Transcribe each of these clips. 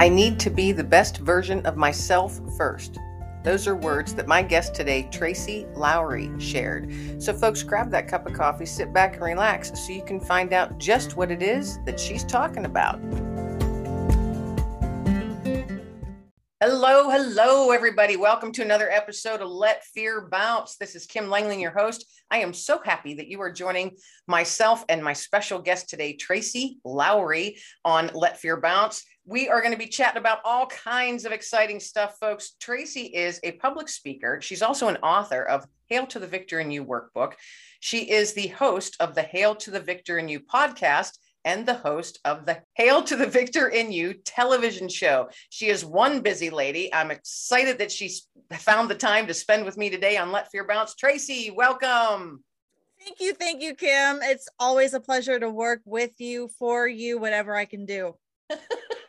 I need to be the best version of myself first. Those are words that my guest today, Tracy Lowry, shared. So, folks, grab that cup of coffee, sit back, and relax so you can find out just what it is that she's talking about. Hello, hello, everybody. Welcome to another episode of Let Fear Bounce. This is Kim Langling, your host. I am so happy that you are joining myself and my special guest today, Tracy Lowry, on Let Fear Bounce. We are going to be chatting about all kinds of exciting stuff, folks. Tracy is a public speaker. She's also an author of Hail to the Victor in You workbook. She is the host of the Hail to the Victor in You podcast and the host of the Hail to the Victor in You television show. She is one busy lady. I'm excited that she's found the time to spend with me today on Let Fear Bounce. Tracy, welcome. Thank you. Thank you, Kim. It's always a pleasure to work with you, for you, whatever I can do.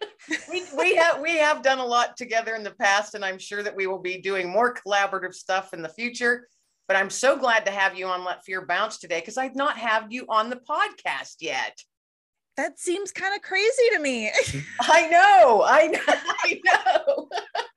we, we have we have done a lot together in the past, and I'm sure that we will be doing more collaborative stuff in the future. But I'm so glad to have you on Let Fear Bounce today because I've not had you on the podcast yet that seems kind of crazy to me. I know, I know, I know.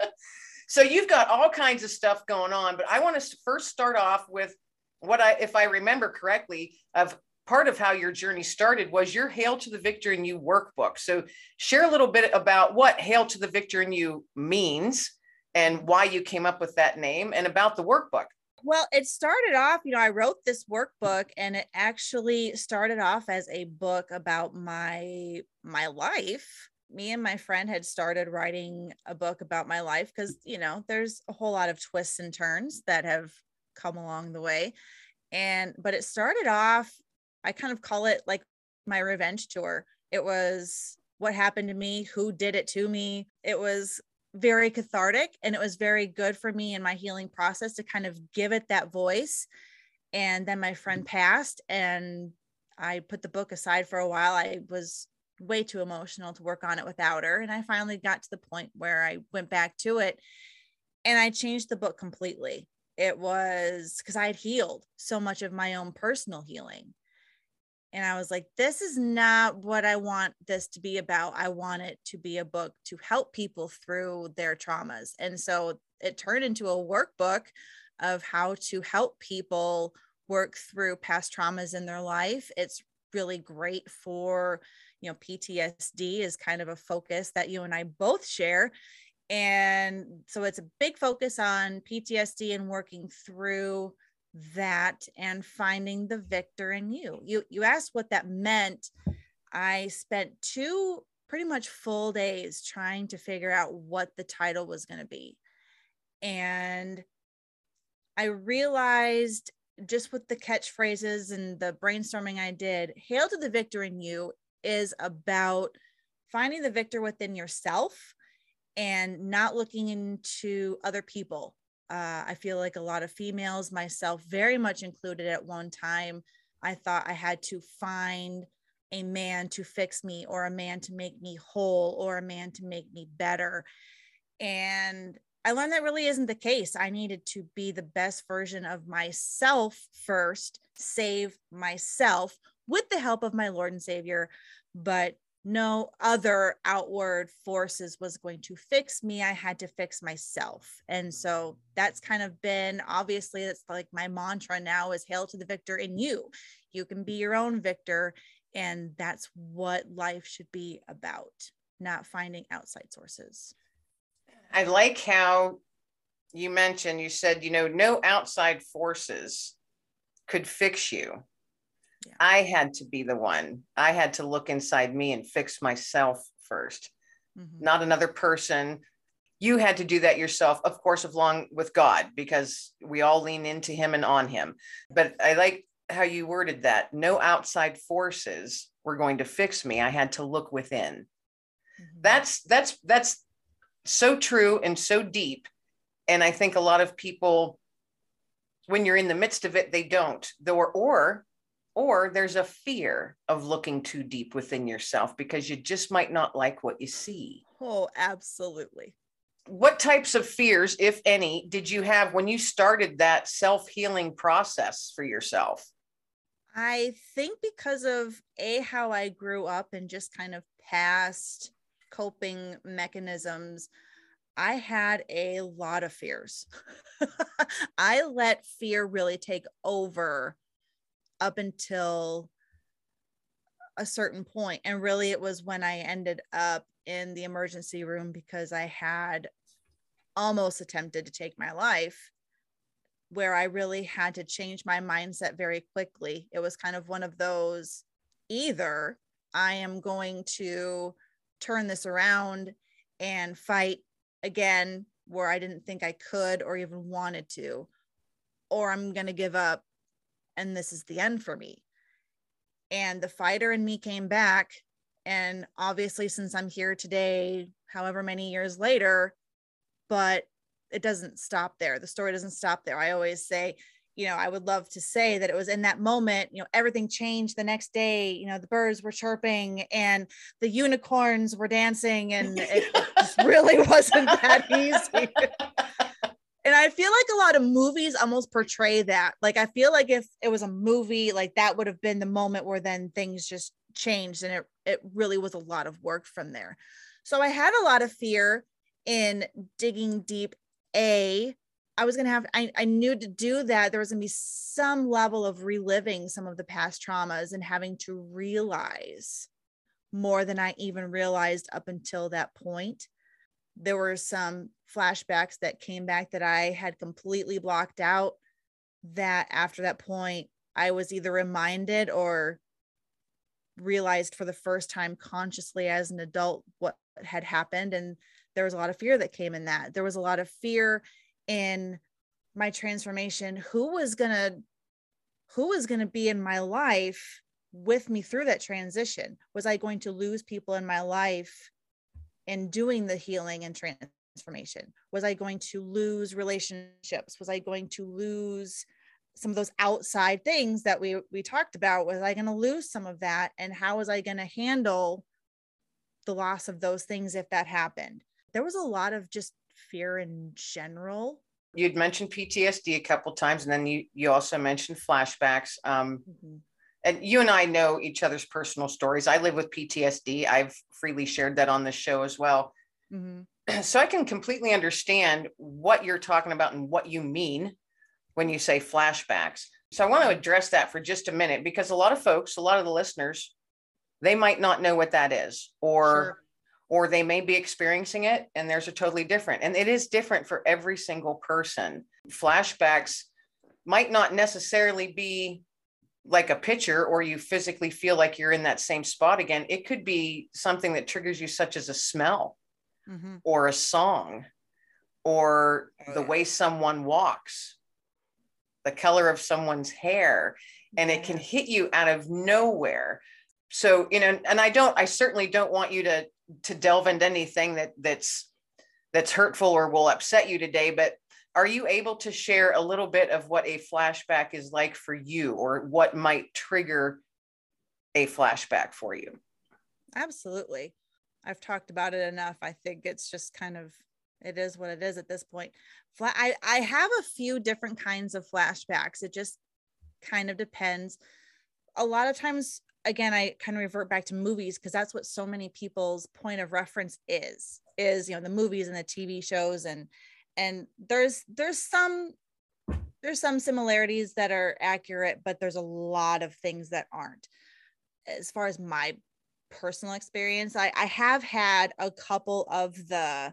so you've got all kinds of stuff going on, but I want to first start off with what I, if I remember correctly, of part of how your journey started was your Hail to the Victor in You workbook. So share a little bit about what Hail to the Victor in You means and why you came up with that name and about the workbook. Well, it started off, you know, I wrote this workbook and it actually started off as a book about my my life. Me and my friend had started writing a book about my life because, you know, there's a whole lot of twists and turns that have come along the way. And but it started off, I kind of call it like my revenge tour. It was what happened to me, who did it to me. It was very cathartic and it was very good for me in my healing process to kind of give it that voice. And then my friend mm. passed and i put the book aside for a while. I was way too emotional to work on it without her and i finally got to the point where i went back to it and i changed the book completely. It was because i had healed so much of my own personal healing and I was like, this is not what I want this to be about. I want it to be a book to help people through their traumas. And so it turned into a workbook of how to help people work through past traumas in their life. It's really great for, you know, PTSD is kind of a focus that you and I both share. And so it's a big focus on PTSD and working through that and finding the victor in you. You you asked what that meant. I spent two pretty much full days trying to figure out what the title was going to be. And I realized just with the catchphrases and the brainstorming I did, Hail to the Victor in You is about finding the victor within yourself and not looking into other people uh, I feel like a lot of females, myself very much included at one time, I thought I had to find a man to fix me or a man to make me whole or a man to make me better. And I learned that really isn't the case. I needed to be the best version of myself first, save myself with the help of my Lord and Savior. But no other outward forces was going to fix me. I had to fix myself. And so that's kind of been obviously, it's like my mantra now is hail to the victor in you. You can be your own victor. And that's what life should be about, not finding outside sources. I like how you mentioned, you said, you know, no outside forces could fix you yeah. I had to be the one. I had to look inside me and fix myself 1st mm-hmm. not another person. You had to do that yourself, of course, along with God, because we all lean into Him and on Him. But I like how you worded that no outside forces were going to fix me. I had to look within. Mm-hmm. That's that's that's so true and so deep. And I think a lot of people, when you're in the midst of it, they don't. Or or or there's a fear of looking too deep within yourself because you just might not like what you see. Oh, absolutely. What types of fears, if any, did you have when you started that self healing process for yourself? I think because of A, how I grew up and just kind of past coping mechanisms, I had a lot of fears. I let fear really take over up until a certain point. And really, it was when I ended up in the emergency room because I had almost attempted to take my life, where I really had to change my mindset very quickly. It was kind of one of those either I am going to turn this around and fight again where I didn't think I could or even wanted to, or I'm going to give up and this is the end for me. And the fighter in me came back. And obviously, since I'm here today, however many years later, but it doesn't stop there. The story doesn't stop there. I always say, you know, I would love to say that it was in that moment, you know, everything changed the next day. You know, the birds were chirping and the unicorns were dancing, and it, just really wasn't that easy. and I feel like a lot of movies almost portray that. Like, I feel like if it was a movie, like that would have been the moment where then things just changed, and it it really was a lot of work from there. So I had a lot of fear in digging deep. A I was going to have, I, I knew to do that, there was going to be some level of reliving some of the past traumas and having to realize more than I even realized up until that point. There were some flashbacks that came back that I had completely blocked out. That after that point, I was either reminded or realized for the first time consciously as an adult what had happened. And there was a lot of fear that came in that. There was a lot of fear in my transformation who was going to who was going to be in my life with me through that transition was i going to lose people in my life in doing the healing and transformation? Was i going to lose relationships? Was i going to lose some of those outside things that we we talked about? Was i going to lose some of that? And how was i going to handle the loss of those things if that happened? There was a lot of just fear in general. You'd mentioned ptsd a couple times and then you you also mentioned flashbacks um, mm-hmm. And you and i know each other's personal stories i live with ptsd i've freely shared that on this show as well mm-hmm. so i can completely understand what you're talking about and what you mean when you say flashbacks so i want to address that for just a minute because a lot of folks a lot of the listeners they might not know what that is or sure or they may be experiencing it and theirs are totally different. And it is different for every single person. Flashbacks might not necessarily be like a picture or you physically feel like you're in that same spot again. It could be something that triggers you, such as a smell mm-hmm. or a song or the way someone walks, the color of someone's hair. And it can hit you out of nowhere. So, you know, and I don't, I certainly don't want you to to delve into anything that that's that's hurtful or will upset you today but are you able to share a little bit of what a flashback is like for you or what might trigger a flashback for you? Absolutely. I've talked about it enough. I think it's just kind of it is what it is at this point. I, I have a few different kinds of flashbacks. It just kind of depends. A lot of times again i kind of revert back to movies because that's what so many people's point of reference is is you know the movies and the tv shows and and there's there's some there's some similarities that are accurate but there's a lot of things that aren't as far as my personal experience i i have had a couple of the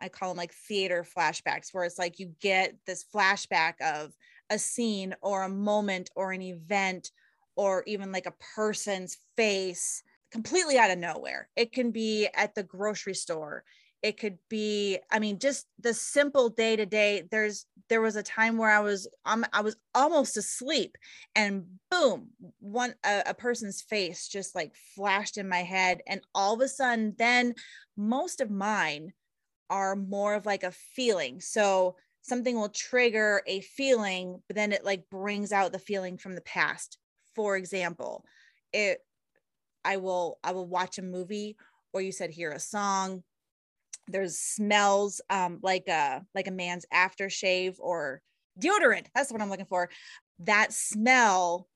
i call them like theater flashbacks where it's like you get this flashback of a scene or a moment or an event or even like a person's face completely out of nowhere. It can be at the grocery store. It could be, I mean, just the simple day to day. There's there was a time where I was um, I was almost asleep, and boom, one a, a person's face just like flashed in my head, and all of a sudden, then most of mine are more of like a feeling. So something will trigger a feeling, but then it like brings out the feeling from the past for example it i will i will watch a movie or you said hear a song there's smells um like a like a man's aftershave or deodorant that's what i'm looking for that smell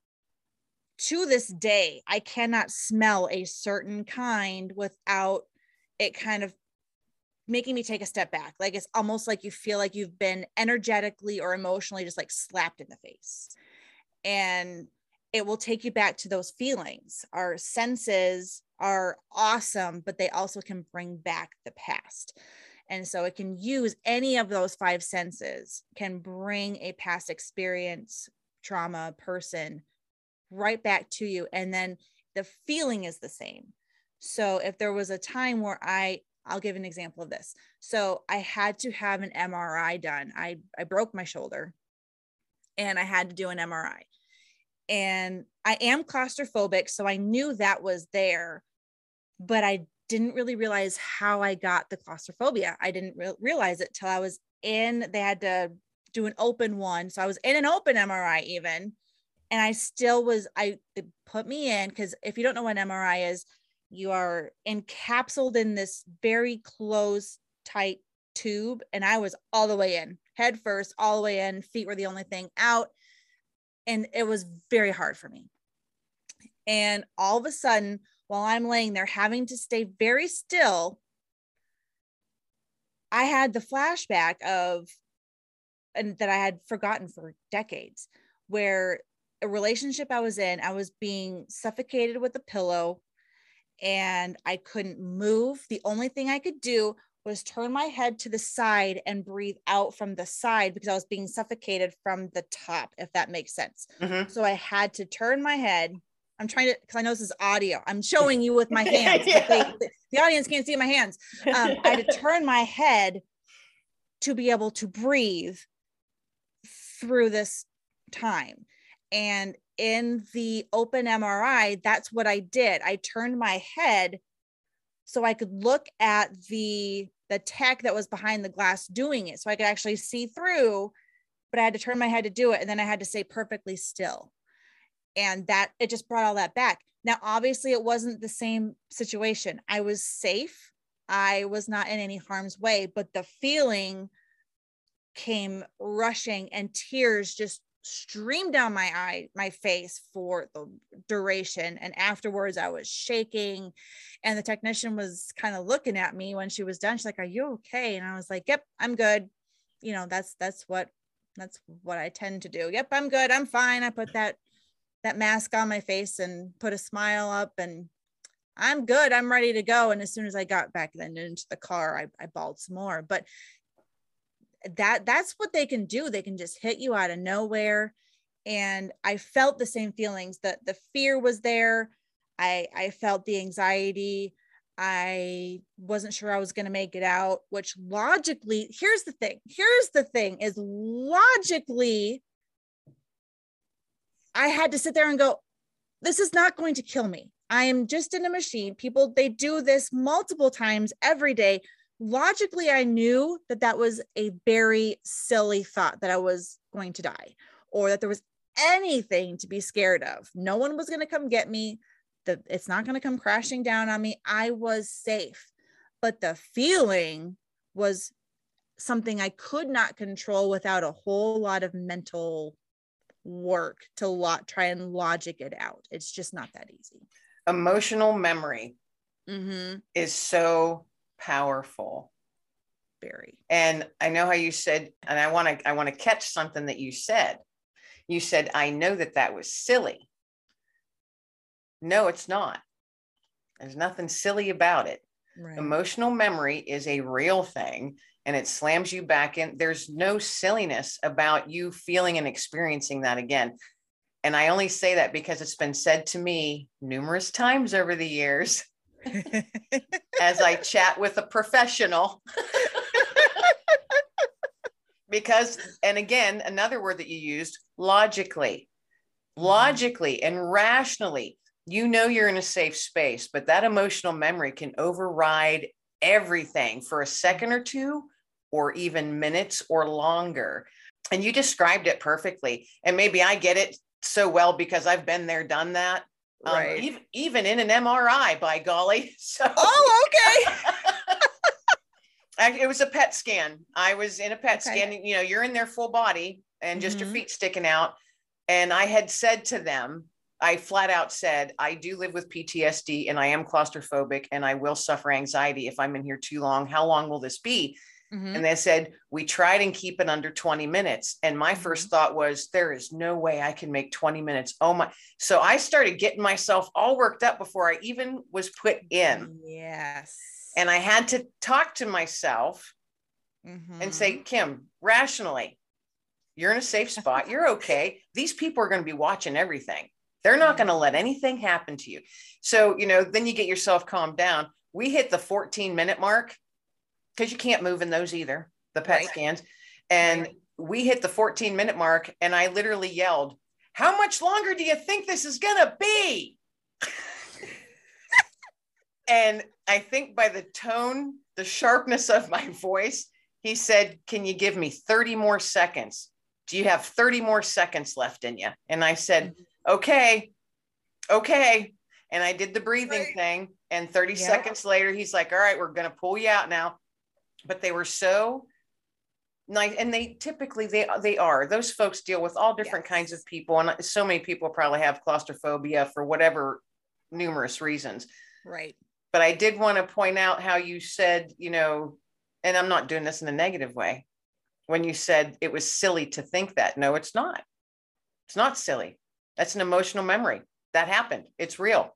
to this day, I cannot smell a certain kind without it kind of making me take a step back. Like it's almost like you feel like you've been energetically or emotionally just like slapped in the face. And it will take you back to those feelings. Our senses are awesome, but they also can bring back the past. And so it can use any of those five senses, can bring a past experience, trauma, person right back to you. And then the feeling is the same. So if there was a time where I, I'll give an example of this. So I had to have an MRI done. I, I broke my shoulder and I had to do an MRI. And I am claustrophobic. So I knew that was there, but I didn't really realize how I got the claustrophobia. I didn't re- realize it till I was in, they had to do an open one. So I was in an open MRI even. And I still was, I put me in because if you don't know what MRI is, you are encapsulated in this very close, tight tube. And I was all the way in, head first, all the way in. Feet were the only thing out. And it was very hard for me. And all of a sudden, while I'm laying there having to stay very still, I had the flashback of, and that I had forgotten for decades, where a relationship I was in, I was being suffocated with a pillow and I couldn't move. The only thing I could do was turn my head to the side and breathe out from the side because I was being suffocated from the top, if that makes sense. Mm-hmm. So I had to turn my head I'm trying to because I know this is audio. I'm showing you with my hands. yeah. they, the audience can't see my hands. Um, I had to turn my head to be able to breathe through this time. And in the open MRI, that's what I did. I turned my head so I could look at the the tech that was behind the glass doing it, so I could actually see through. But I had to turn my head to do it, and then I had to stay perfectly still. And that it just brought all that back. Now obviously it wasn't the same situation. I was safe. I was not in any harm's way but the feeling came rushing and tears just streamed down my eye my face for the duration and afterwards i was shaking and the technician was kind of looking at me when she was done she's like are you okay and i was like yep i'm good you know that's that's what that's what i tend to do yep i'm good i'm fine i put that that mask on my face and put a smile up and I'm good. I'm ready to go. And as soon as I got back then into the car, I, I bawled some more. But that that's what they can do. They can just hit you out of nowhere. And I felt the same feelings that the fear was there. I I felt the anxiety. I wasn't sure I was going to make it out, which logically, here's the thing. Here's the thing is logically I had to sit there and go, this is not going to kill me. I am just in a machine. People, they do this multiple times every day. Logically, I knew that that was a very silly thought that I was going to die or that there was anything to be scared of. No one was going to come get me. The, it's not going to come crashing down on me. I was safe. But the feeling was something I could not control without a whole lot of mental work to lot try and logic it out. It's just not that easy. Emotional memory mm-hmm. is so powerful. Very. And I know how you said, and I want to I want to catch something that you said. You said, I know that that was silly. No, it's not. There's nothing silly about it. Right. Emotional memory is a real thing and it slams you back in. There's no silliness about you feeling and experiencing that again. And I only say that because it's been said to me numerous times over the years as I chat with a professional. because, and again, another word that you used logically, mm-hmm. logically and rationally, you know you're in a safe space, but that emotional memory can override everything for a second or two or even minutes or longer. And you described it perfectly. And maybe I get it so well because I've been there, done that. Um, right. Um, even, even in an MRI, by golly. So, oh, okay. it was a PET scan. I was in a PET okay. scan. You know, you're in their full body and just mm-hmm. your feet sticking out. And I had said to them, I flat out said, I do live with PTSD and I am claustrophobic and I will suffer anxiety if I'm in here too long. How long will this be? Mm-hmm. And they said, we tried and keep it under 20 minutes. And my mm-hmm. first thought was, there is no way I can make 20 minutes. Oh my. So I started getting myself all worked up before I even was put in. Yes. And I had to talk to myself mm-hmm. and say, mm-hmm. Kim, rationally, you're in a safe spot. You're okay. These people are going to be watching everything. They're not going to let anything happen to you. So, you know, then you get yourself calmed down. We hit the 14 minute mark because you can't move in those either, the PET right. scans. And right. we hit the 14 minute mark, and I literally yelled, How much longer do you think this is going to be? and I think by the tone, the sharpness of my voice, he said, Can you give me 30 more seconds? Do you have 30 more seconds left in you? And I said, mm-hmm okay, okay. And I did the breathing right. thing. And 30 yeah. seconds later, he's like, all right, we're going to pull you out now. But they were so nice. And they typically, they, they are, those folks deal with all different yes. kinds of people. And so many people probably have claustrophobia for whatever numerous reasons. Right. But I did want to point out how you said, you know, and I'm not doing this in a negative way. When you said it was silly to think that, no, it's not. It's not silly. That's an emotional memory. That happened. It's real.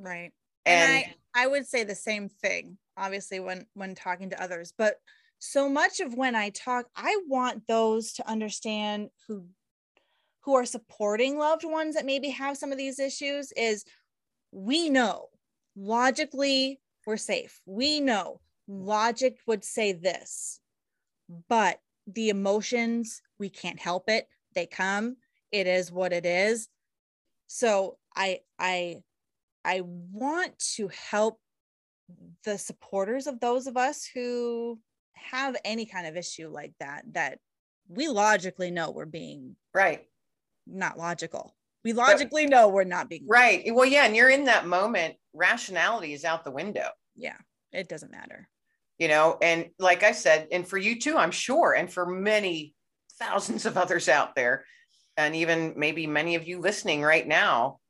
Right. And, and I, I would say the same thing, obviously, when when talking to others. But so much of when I talk, I want those to understand who who are supporting loved ones that maybe have some of these issues is we know logically we're safe. We know logic would say this, but the emotions, we can't help it. They come it is what it is so i i i want to help the supporters of those of us who have any kind of issue like that that we logically know we're being right. not logical. We logically but, know we're not being right. Well yeah and you're in that moment rationality is out the window. Yeah it doesn't matter. You know and like i said and for you too i'm sure and for many thousands of others out there and even maybe many of you listening right now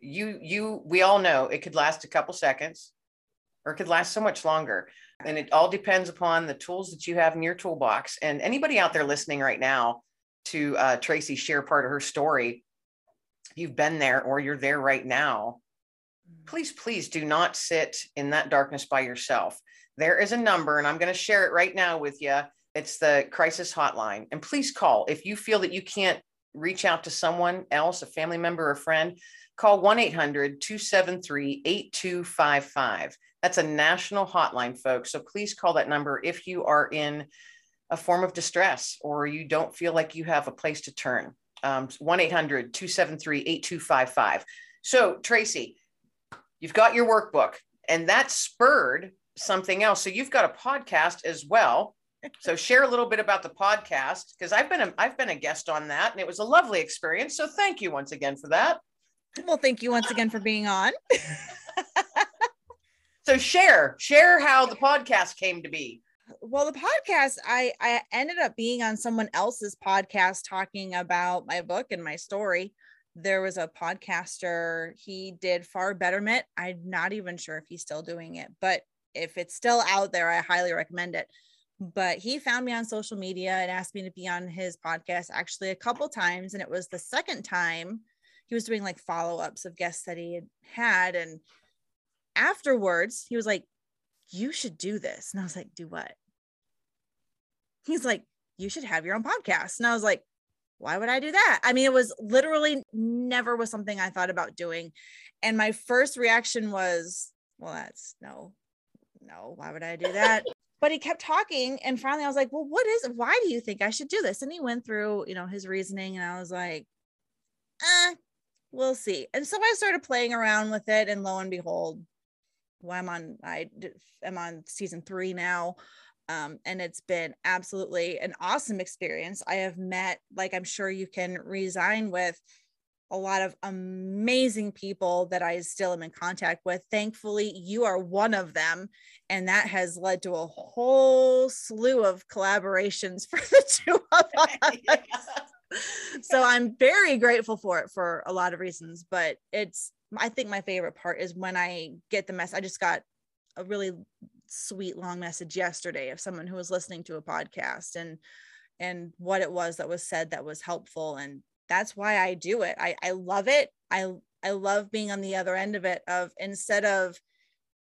you you we all know it could last a couple seconds or it could last so much longer. And it all depends upon the tools that you have in your toolbox. And anybody out there listening right now to uh, tracy share part of her story if you've been there or you're there right now mm. please please do not sit in that darkness by yourself. There is a number and i'm going to share it right now with you it's the crisis hotline. And please call. If you feel that you can't reach out to someone else, a family member or friend, call 1 800 273 8255. That's a national hotline, folks. So please call that number if you are in a form of distress or you don't feel like you have a place to turn. Um, 1 800 273 8255. So, Tracy, you've got your workbook, and that spurred something else. So, you've got a podcast as well so share a little bit about the podcast because I've been a, I've been a guest on that and it was a lovely experience. So thank you once again for that. Well, thank you once again for being on. so share share how the podcast came to be. Well, the podcast I I ended up being on someone else's podcast talking about my book and my story. There was a podcaster, he did Far Betterment. I'm not even sure if he's still doing it, but if it's still out there, I highly recommend it but he found me on social media and asked me to be on his podcast actually a couple times and it was the second time he was doing like follow-ups of guests that he had had and afterwards he was like you should do this. And i was like do what? He's like you should have your own podcast. And i was like why would i do that? I mean it was literally never was something i thought about doing. And my first reaction was well that's no no why would i do that? But he kept talking and finally i was like well what is why do you think i should do this? And he went through you know his reasoning and i was like eh, we'll see and so i started playing around with it and lo and behold well, i'm on i am on season three now um, and it's been absolutely an awesome experience i have met like i'm sure you can resign with a lot of amazing people that I still am in contact with. Thankfully, you are one of them. And that has led to a whole slew of collaborations for the two of us. so I'm very grateful for it for a lot of reasons, but it's I think my favorite part is when I get the mess. I just got a really sweet long message yesterday of someone who was listening to a podcast and and what it was that was said that was helpful and that's why I do it. I I love it. I I love being on the other end of it of instead of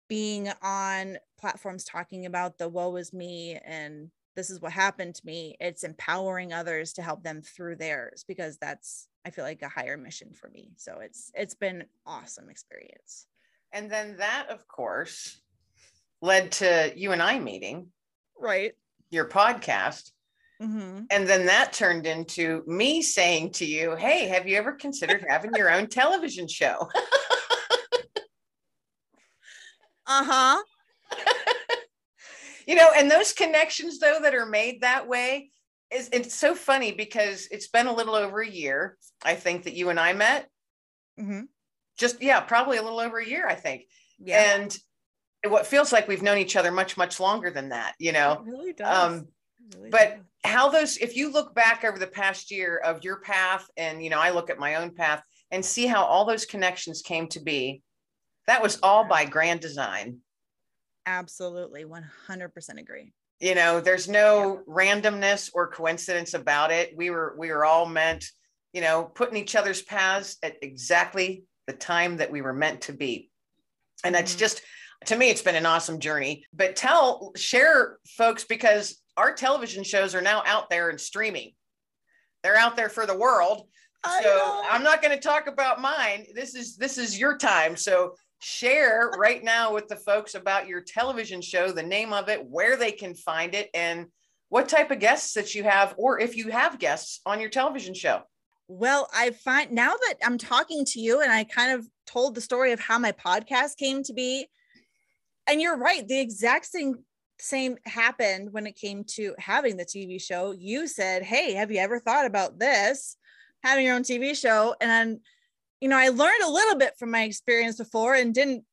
being on platforms talking about the woe is me and this is what happened to me it's empowering others to help them through theirs because that's i feel like a higher mission for me. So it's it's been awesome experience. And then that of course led to you and i meeting right. your podcast. Mm-hmm. and then that turned into me saying to you hey have you ever considered having your own television show? Uh-huh you know, and those connections though that are made that way is it's so funny because it's been a little over a year, I think, that you and I met. Mm-hmm. Just yeah, probably a little over a year, I think. Yeah. And what feels like we've known each other much, much longer than that, you know. It really does. Um, really but does. how those, if you look back over the past year of your path, and you know, I look at my own path and see how all those connections came to be, that was all by grand design. Absolutely. 100% agree. You know, there's no yeah. randomness or coincidence about it. We were, we were all meant, you know, putting each other's paths at exactly the time that we were meant to be. And mm-hmm. that's just, to me, it's been an awesome journey. But tell, share folks, because our television shows are now out there and streaming. They're out there for the world. So I'm not going to talk about mine. This is this is your time. So share right now with the folks about your television show, the name of it, where they can find it, and what type of guests that you have, or if you have guests on your television show. Well, I find now that I'm talking to you and I kind of told the story of how my podcast came to be. And you're right, the exact same same happened when it came to having the TV show. You said, "Hey, have you ever thought about this? Having your own TV show?" And then you know, I learned a little bit from my experience before and didn't,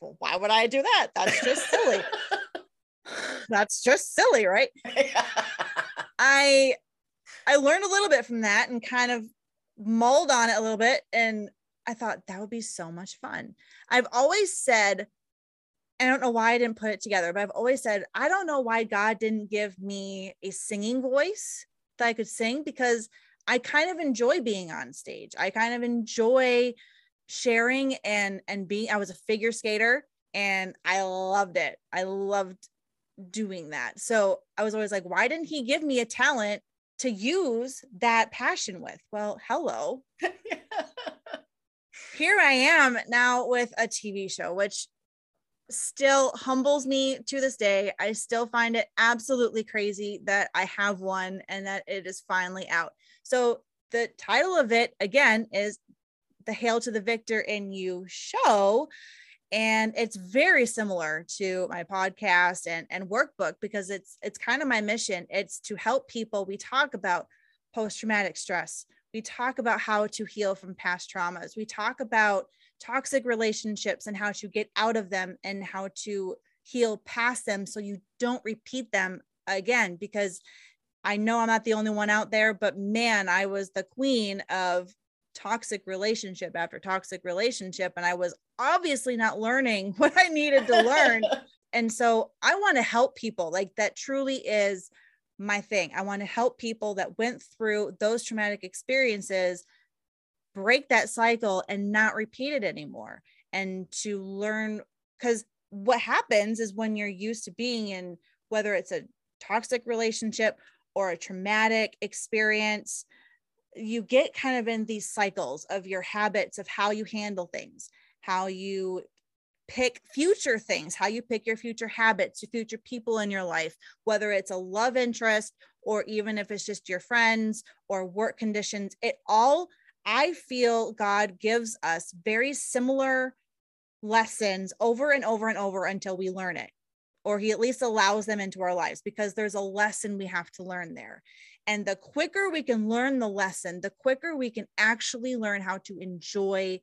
well, why would I do that? That's just silly. That's just silly, right? I I learned a little bit from that and kind of mulled on it a little bit and I thought that would be so much fun. I've always said I don't know why I didn't put it together, but I've always said I don't know why God didn't give me a singing voice that I could sing because I kind of enjoy being on stage. I kind of enjoy sharing and and being I was a figure skater and I loved it. I loved doing that. So I was always like why didn't he give me a talent to use that passion with? Well, hello. Here I am now with a TV show which still humbles me to this day. I still find it absolutely crazy that I have one and that it is finally out. So the title of it again is the Hail to the Victor in You show. And it's very similar to my podcast and, and workbook because it's it's kind of my mission. It's to help people. We talk about post-traumatic stress. We talk about how to heal from past traumas. We talk about toxic relationships and how to get out of them and how to heal past them so you don't repeat them again because I know I'm not the only one out there, but man, I was the queen of toxic relationship after toxic relationship. And I was obviously not learning what I needed to learn. and so I want to help people. Like that truly is my thing. I want to help people that went through those traumatic experiences break that cycle and not repeat it anymore and to learn because what happens is when you're used to being in whether it's a toxic relationship or a traumatic experience, you get kind of in these cycles of your habits of how you handle things, how you pick future things, how you pick your future habits, your future people in your life, whether it's a love interest or even if it's just your friends or work conditions, it all, I feel God gives us very similar lessons over and over and over until we learn it or he at least allows them into our lives because there's a lesson we have to learn there. And the quicker we can learn the lesson, the quicker we can actually learn how to enjoy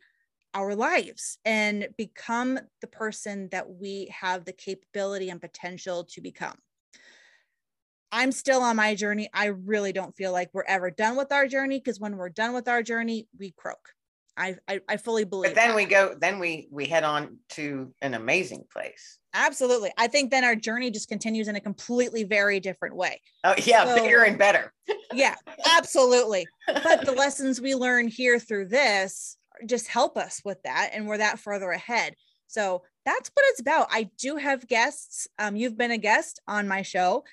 our lives and become the person that we have the capability and potential to become. I'm still on my journey. I really don't feel like we're ever done with our journey because when we're done with our journey, we croak. I I, I fully believe. But then that. we go, then we we head on to an amazing place. Absolutely. I think then our journey just continues in a completely very different way. Oh yeah, So- bigger and better. Yeah, absolutely. But the lessons we learn here through this just help us with that and we're that further ahead. So that's what it's about. I do have guests. Um, you've been a guest on my show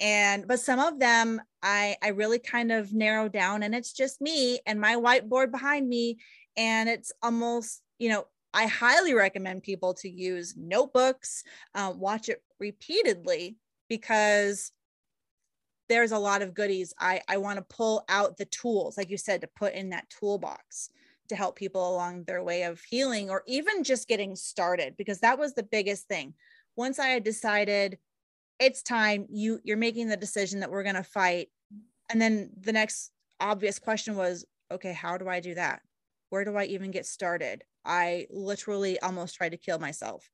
and but some of them I I really kind of narrow down and it's just me and my whiteboard behind me and it's almost, you know, I highly recommend people to use notebooks, uh, watch it repeatedly because there's a lot of goodies. I, I want to pull out the tools, like you said, to put in that toolbox to help people along their way of healing or even just getting started, because that was the biggest thing. Once I had decided it's time, you you're making the decision that we're gonna fight. And then the next obvious question was, okay, how do I do that? Where do I even get started? I literally almost tried to kill myself.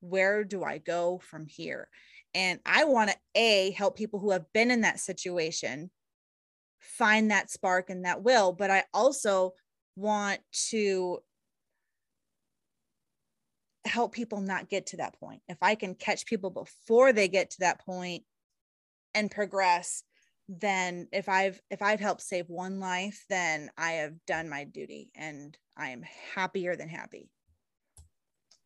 Where do I go from here? And I want to A, help people who have been in that situation find that spark and that will, but I also want to help people not get to that point. If I can catch people before they get to that point and progress, then if I've if I've helped save one life, then I have done my duty and I am happier than happy.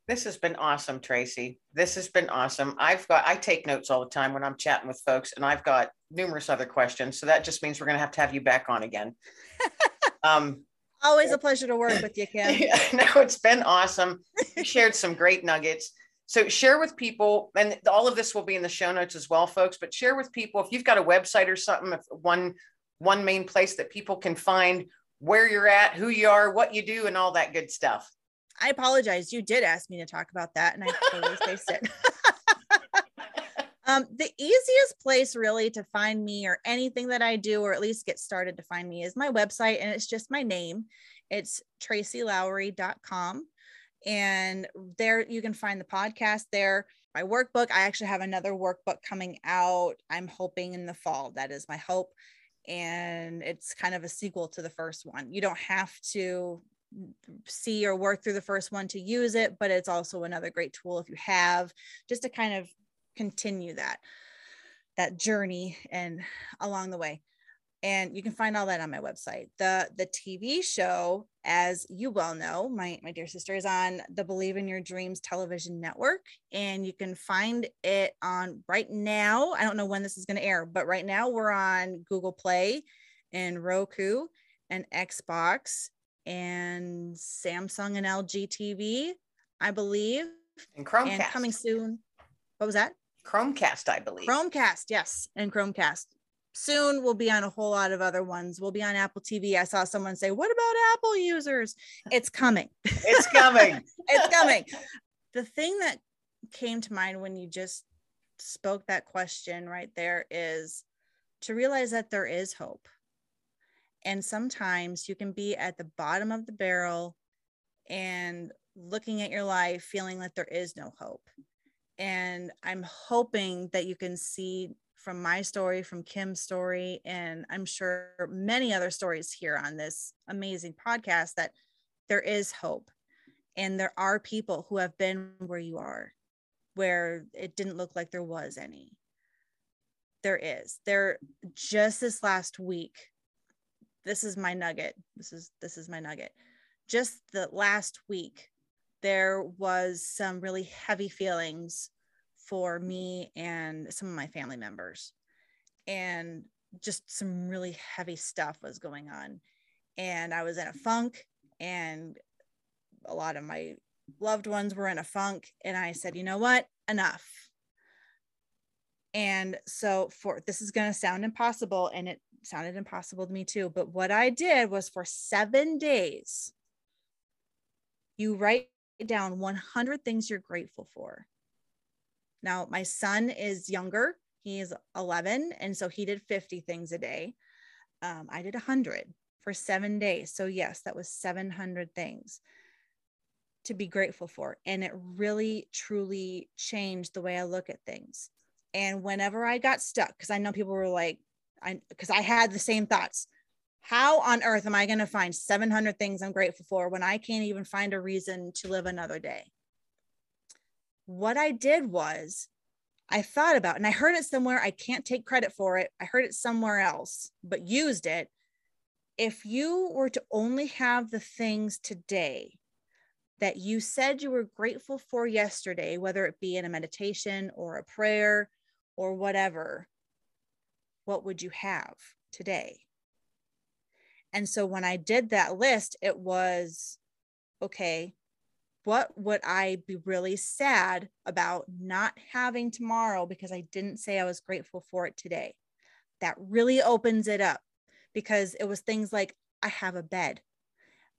This has been awesome, Tracy. This has been awesome. I've got I take notes all the time when I'm chatting with folks, and I've got numerous other questions. So that just means we're gonna have to have you back on again. um Always a pleasure to work with you, Kim. Yeah, no, it's been awesome. You shared some great nuggets. So share with people, and all of this will be in the show notes as well, folks. But share with people if you've got a website or something, if one one main place that people can find where you're at, who you are, what you do, and all that good stuff. I apologize. You did ask me to talk about that, and I totally spaced it. um, the easiest place really to find me or anything that I do, or at least get started to find me, is my website, and it's just my name. It's tracylowry.com. And there you can find the podcast there. My workbook, I actually have another workbook coming out. I'm hoping in the fall. That is my hope. And it's kind of a sequel to the first one. You don't have to see or work through the first one to use it, but it's also another great tool if you have just to kind of continue that that journey and along the way. And you can find all that on my website. The the TV show, as you well know, my my dear sister is on the Believe in Your Dreams television network, and you can find it on right now. I don't know when this is going to air, but right now we're on Google Play and Roku and Xbox and Samsung and LG TV, I believe, And Chromecast. and coming soon. What was that? Chromecast, I believe. Chromecast, yes, and Chromecast. Soon we'll be on a whole lot of other ones. We'll be on Apple TV. I saw someone say, "What about Apple users?" It's coming. It's coming. it's coming. The thing that came to mind when you just spoke that question right there is to realize that there is hope. And sometimes you can be at the bottom of the barrel and looking at your life feeling like there is no hope. And I'm hoping that you can see from my story, from Kim's story, and I'm sure many other stories here on this amazing podcast that there is hope. And there are people who have been where you are, where it didn't look like there was any. There is. There just this last week, this is my nugget. This is this is my nugget. Just the last week, there was some really heavy feelings for me and some of my family members. And just some really heavy stuff was going on. And I was in a funk, and a lot of my loved ones were in a funk. And I said, you know what? Enough. And so, for this is going to sound impossible, and it sounded impossible to me too. But what I did was for seven days, you write down 100 things you're grateful for. Now, my son is younger, he is 11, and so he did 50 things a day. Um, I did 100 for seven days. So, yes, that was 700 things to be grateful for. And it really, truly changed the way I look at things. And whenever I got stuck, because I know people were like, I because I had the same thoughts. How on earth am I going to find 700 things I'm grateful for when I can't even find a reason to live another day? What I did was I thought about, and I heard it somewhere. I can't take credit for it. I heard it somewhere else, but used it. If you were to only have the things today that you said you were grateful for yesterday, whether it be in a meditation or a prayer or whatever, what would you have today? And so when I did that list, it was okay, what would I be really sad about not having tomorrow because I didn't say I was grateful for it today? That really opens it up because it was things like I have a bed.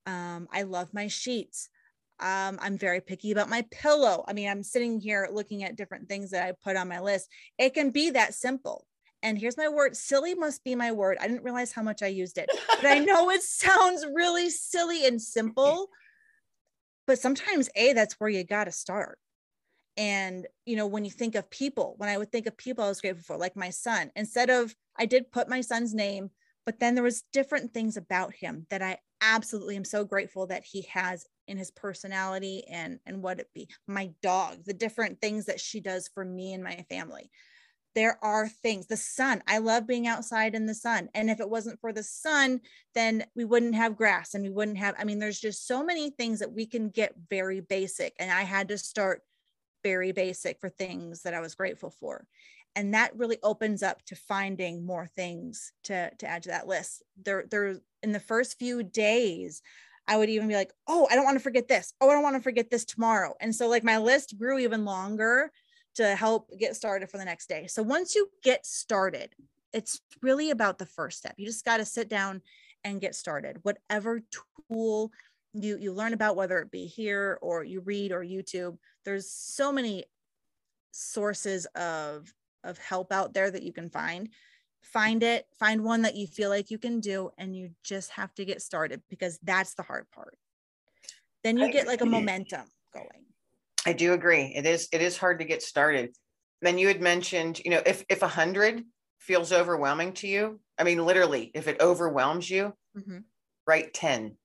Um, I love my sheets. Um, I'm very picky about my pillow. I mean, I'm sitting here looking at different things that I put on my list. It can be that simple. And here's my word silly must be my word. I didn't realize how much I used it, but I know it sounds really silly and simple. But sometimes, A, that's where you got to start. And, you know, when you think of people, when I would think of people I was grateful for, like my son, instead of, I did put my son's name, but then there was different things about him that I absolutely am so grateful that he has in his personality and and what it be my dog the different things that she does for me and my family there are things the sun i love being outside in the sun and if it wasn't for the sun then we wouldn't have grass and we wouldn't have i mean there's just so many things that we can get very basic and i had to start very basic for things that i was grateful for and that really opens up to finding more things to to add to that list there there in the first few days I would even be like, oh, I don't want to forget this. Oh, I don't want to forget this tomorrow. And so, like, my list grew even longer to help get started for the next day. So, once you get started, it's really about the first step. You just got to sit down and get started. Whatever tool you you learn about, whether it be here or you read or YouTube, there's so many sources of of help out there that you can find find it, find one that you feel like you can do, and you just have to get started because that's the hard part. Then you get like a momentum going. I do agree. It is it is hard to get started. Then you had mentioned, you know, if if a hundred feels overwhelming to you, I mean, literally, if it overwhelms you, mm-hmm. write 10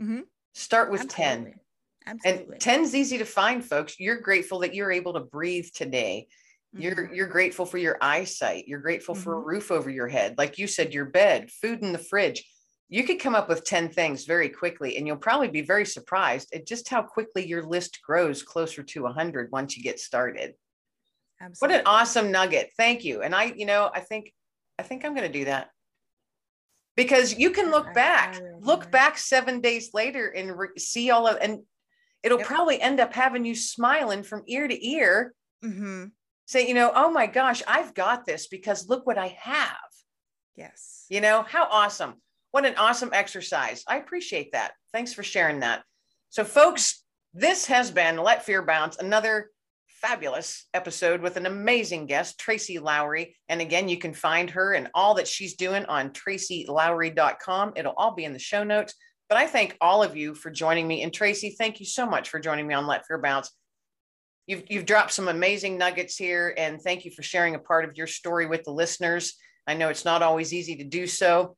mm-hmm. Start with Absolutely. 10. Absolutely. And 10 is easy to find, folks. You're grateful that you're able to breathe today. Mm-hmm. You're you're grateful for your eyesight. You're grateful for a mm-hmm. roof over your head. Like you said, your bed, food in the fridge. You could come up with 10 things very quickly and you'll probably be very surprised at just how quickly your list grows closer to 100 once you get started. Absolutely. What an awesome nugget. Thank you. And I, you know, I think I think I'm going to do that. Because you can look back, look back 7 days later and re- see all of and it'll yep. probably end up having you smiling from ear to ear. Mm-hmm say, you know, oh my gosh, I've got this because look what I have. Yes. You know, how awesome. What an awesome exercise. I appreciate that. Thanks for sharing that. So, folks, this has been Let Fear Bounce, another fabulous episode with an amazing guest, Tracy Lowry. And again, you can find her and all that she's doing on tracylowry.com. It'll all be in the show notes. But I thank all of you for joining me. And Tracy, thank you so much for joining me on Let Fear Bounce you've you've dropped some amazing nuggets here and thank you for sharing a part of your story with the listeners i know it's not always easy to do so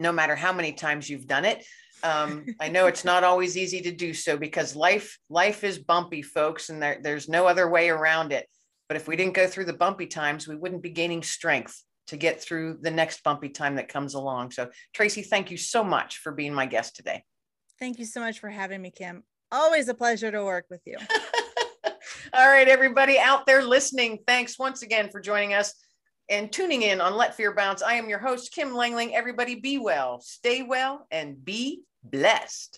no matter how many times you've done it. Um, i know it's not always easy to do so because life life is bumpy folks and there, there's no other way around it. But if we didn't go through the bumpy times we wouldn't be gaining strength to get through the next bumpy time that comes along. So tracy thank you so much for being my guest today. Thank you so much for having me kim. Always a pleasure to work with you. All right, everybody out there listening, thanks once again for joining us and tuning in on Let Fear Bounce. I am your host, Kim Langling. Everybody be well, stay well, and be blessed.